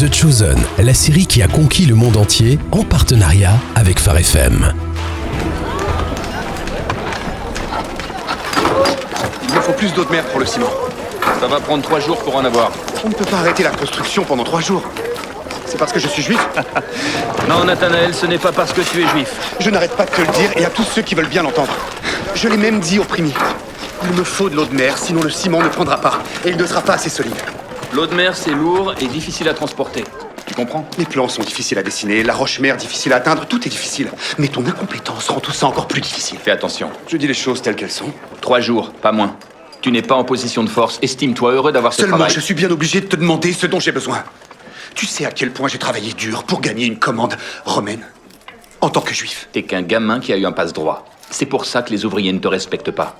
The Chosen, la série qui a conquis le monde entier en partenariat avec Phare FM. Il me faut plus d'eau de mer pour le ciment. Ça va prendre trois jours pour en avoir. On ne peut pas arrêter la construction pendant trois jours. C'est parce que je suis juif Non, Nathanaël, ce n'est pas parce que tu es juif. Je n'arrête pas de te le dire et à tous ceux qui veulent bien l'entendre. Je l'ai même dit au primi. Il me faut de l'eau de mer, sinon le ciment ne prendra pas. Et il ne sera pas assez solide. L'eau de mer, c'est lourd et difficile à transporter. Tu comprends? Les plans sont difficiles à dessiner, la roche-mer difficile à atteindre, tout est difficile. Mais ton incompétence rend tout ça encore plus difficile. Fais attention. Je dis les choses telles qu'elles sont. Trois jours, pas moins. Tu n'es pas en position de force. Estime-toi heureux d'avoir ce Seulement, travail. je suis bien obligé de te demander ce dont j'ai besoin. Tu sais à quel point j'ai travaillé dur pour gagner une commande romaine En tant que juif. T'es qu'un gamin qui a eu un passe-droit. C'est pour ça que les ouvriers ne te respectent pas.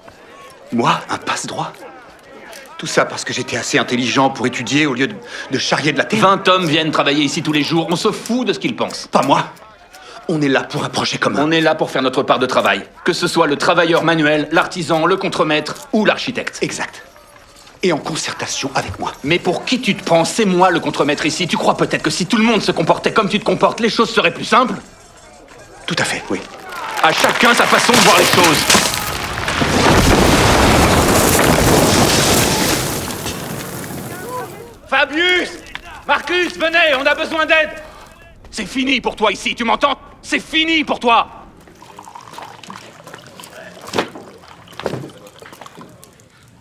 Moi, un passe-droit? Tout ça parce que j'étais assez intelligent pour étudier au lieu de, de charrier de la terre 20 hommes viennent travailler ici tous les jours. On se fout de ce qu'ils pensent. Pas moi. On est là pour un projet commun. On est là pour faire notre part de travail. Que ce soit le travailleur manuel, l'artisan, le contremaître ou l'architecte. Exact. Et en concertation avec moi. Mais pour qui tu te prends? C'est moi le contremaître ici. Tu crois peut-être que si tout le monde se comportait comme tu te comportes, les choses seraient plus simples? Tout à fait, oui. À chacun sa façon de voir les choses. Fabius Marcus, venez, on a besoin d'aide C'est fini pour toi ici, tu m'entends? C'est fini pour toi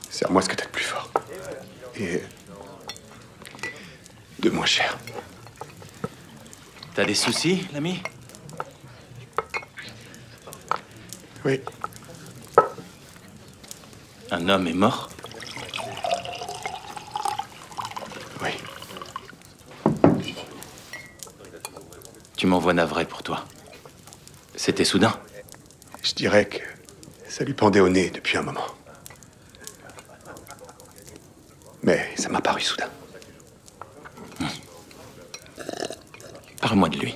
Serre-moi ce que t'as de plus fort. Et. de moins cher. T'as des soucis, l'ami? Oui. Un homme est mort Oui. Tu m'envoies navré pour toi. C'était soudain. Je dirais que ça lui pendait au nez depuis un moment. Mais ça m'a paru soudain. Parle-moi de lui.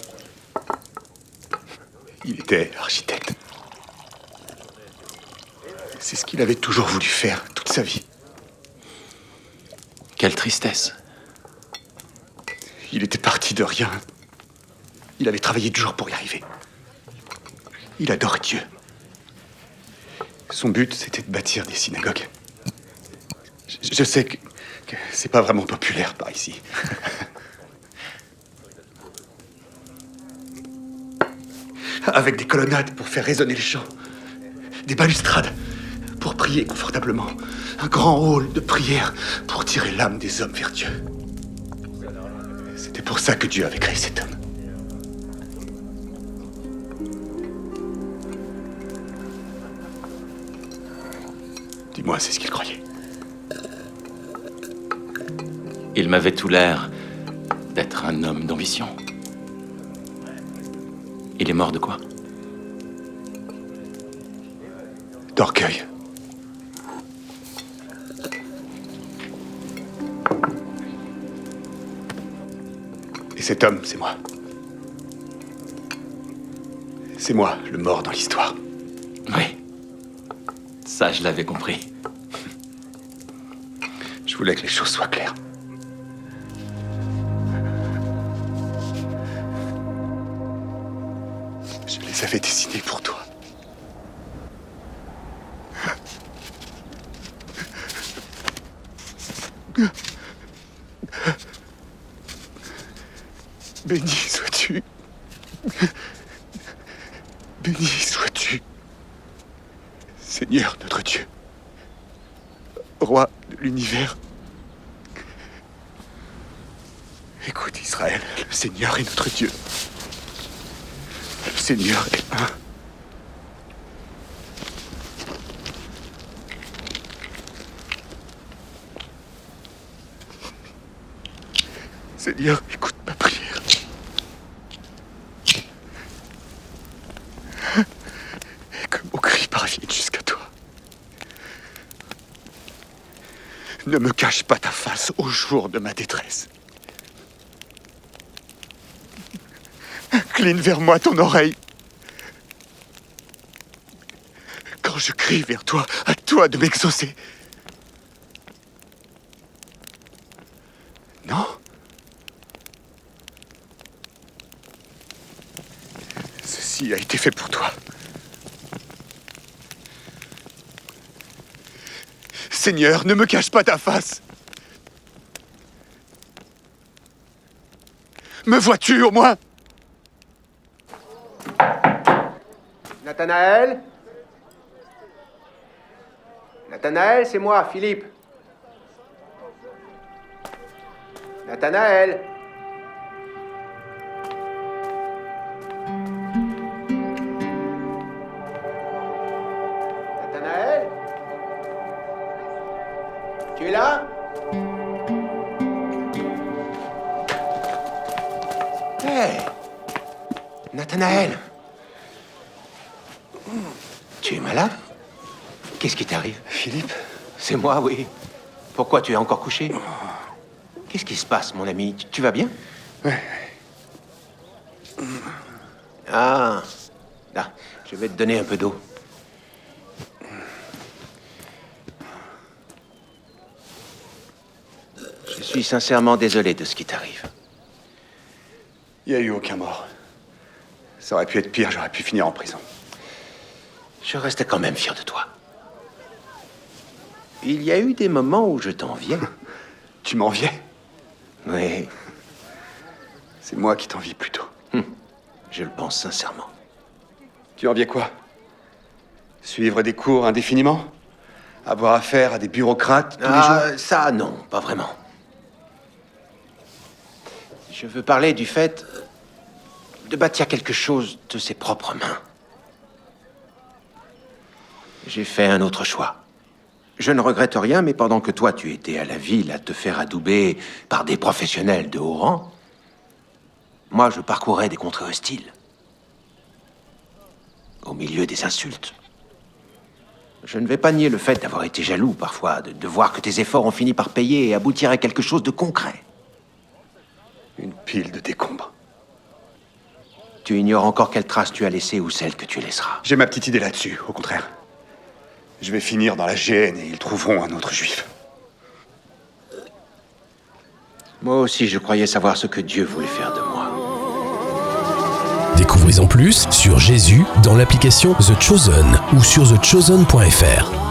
Il était architecte. C'est ce qu'il avait toujours voulu faire toute sa vie. Quelle tristesse. Il était parti de rien. Il avait travaillé dur pour y arriver. Il adorait Dieu. Son but, c'était de bâtir des synagogues. Je, sais que, que c'est pas vraiment populaire par ici. Avec des colonnades pour faire résonner les chants. Des balustrades pour prier confortablement. Un grand hall de prière pour tirer l'âme des hommes vers Dieu. C'était pour ça que Dieu avait créé cet homme. Dis-moi, c'est ce qu'il croyait. Il m'avait tout l'air d'être un homme d'ambition. Il est mort de quoi? D'orgueil. Et cet homme, c'est moi. C'est moi, le mort dans l'histoire. Oui. Ça, je l'avais compris. Je voulais que les choses soient claires. Je les avais dessinés pour toi. Béni sois-tu. Béni sois-tu. Seigneur notre Dieu. Roi de l'univers. Écoute Israël, le Seigneur est notre Dieu. Le Seigneur est un. Seigneur, écoute ma prière. Et que mon cri parvienne jusqu'à toi. Ne me cache pas ta face au jour de ma détresse. Incline vers moi ton oreille. Quand je crie vers toi, à toi de m'exaucer. Non? Ceci a été fait pour toi. Seigneur, ne me cache pas ta face. Me vois-tu au moins? Nathanaël. Nathanaël, c'est moi, Philippe. Nathanaël. Nathanaël. Tu es là? Hé Nathanaël Tu es malade? Qu'est-ce qui t'arrive? Philippe C'est moi, oui. Pourquoi tu es encore couché? Qu'est-ce qui se passe, mon ami? Tu- Tu vas bien? Ouais. Ah. Là, je vais te donner un peu d'eau. Je suis sincèrement désolé de ce qui t'arrive. Il n'y a eu aucun mort. Ça aurait pu être pire, j'aurais pu finir en prison. Je reste quand même fier de toi. Il y a eu des moments où je t'enviais. Tu m'enviais Oui, C'est moi qui t'envie plutôt. je le pense sincèrement. Tu enviais quoi? Suivre des cours indéfiniment? Avoir affaire à des bureaucrates tous les jours? Ah, ça, non, pas vraiment. Je veux parler du fait de bâtir quelque chose de ses propres mains. J'ai fait un autre choix. Je ne regrette rien, mais pendant que toi tu étais à la ville à te faire adouber par des professionnels de haut rang, moi je parcourais des contrées hostiles. Au milieu des insultes. Je ne vais pas nier le fait d'avoir été jaloux parfois, de, voir que tes efforts ont fini par payer et aboutir à quelque chose de concret. Une pile de décombres. Tu ignores encore quelle trace tu as laissée ou celle que tu laisseras. J'ai ma petite idée là-dessus, au contraire. Je vais finir dans la GN et ils trouveront un autre juif. Moi aussi, je croyais savoir ce que Dieu voulait faire de moi. Découvrez en plus sur Jésus dans l'application The Chosen ou sur thechosen.fr.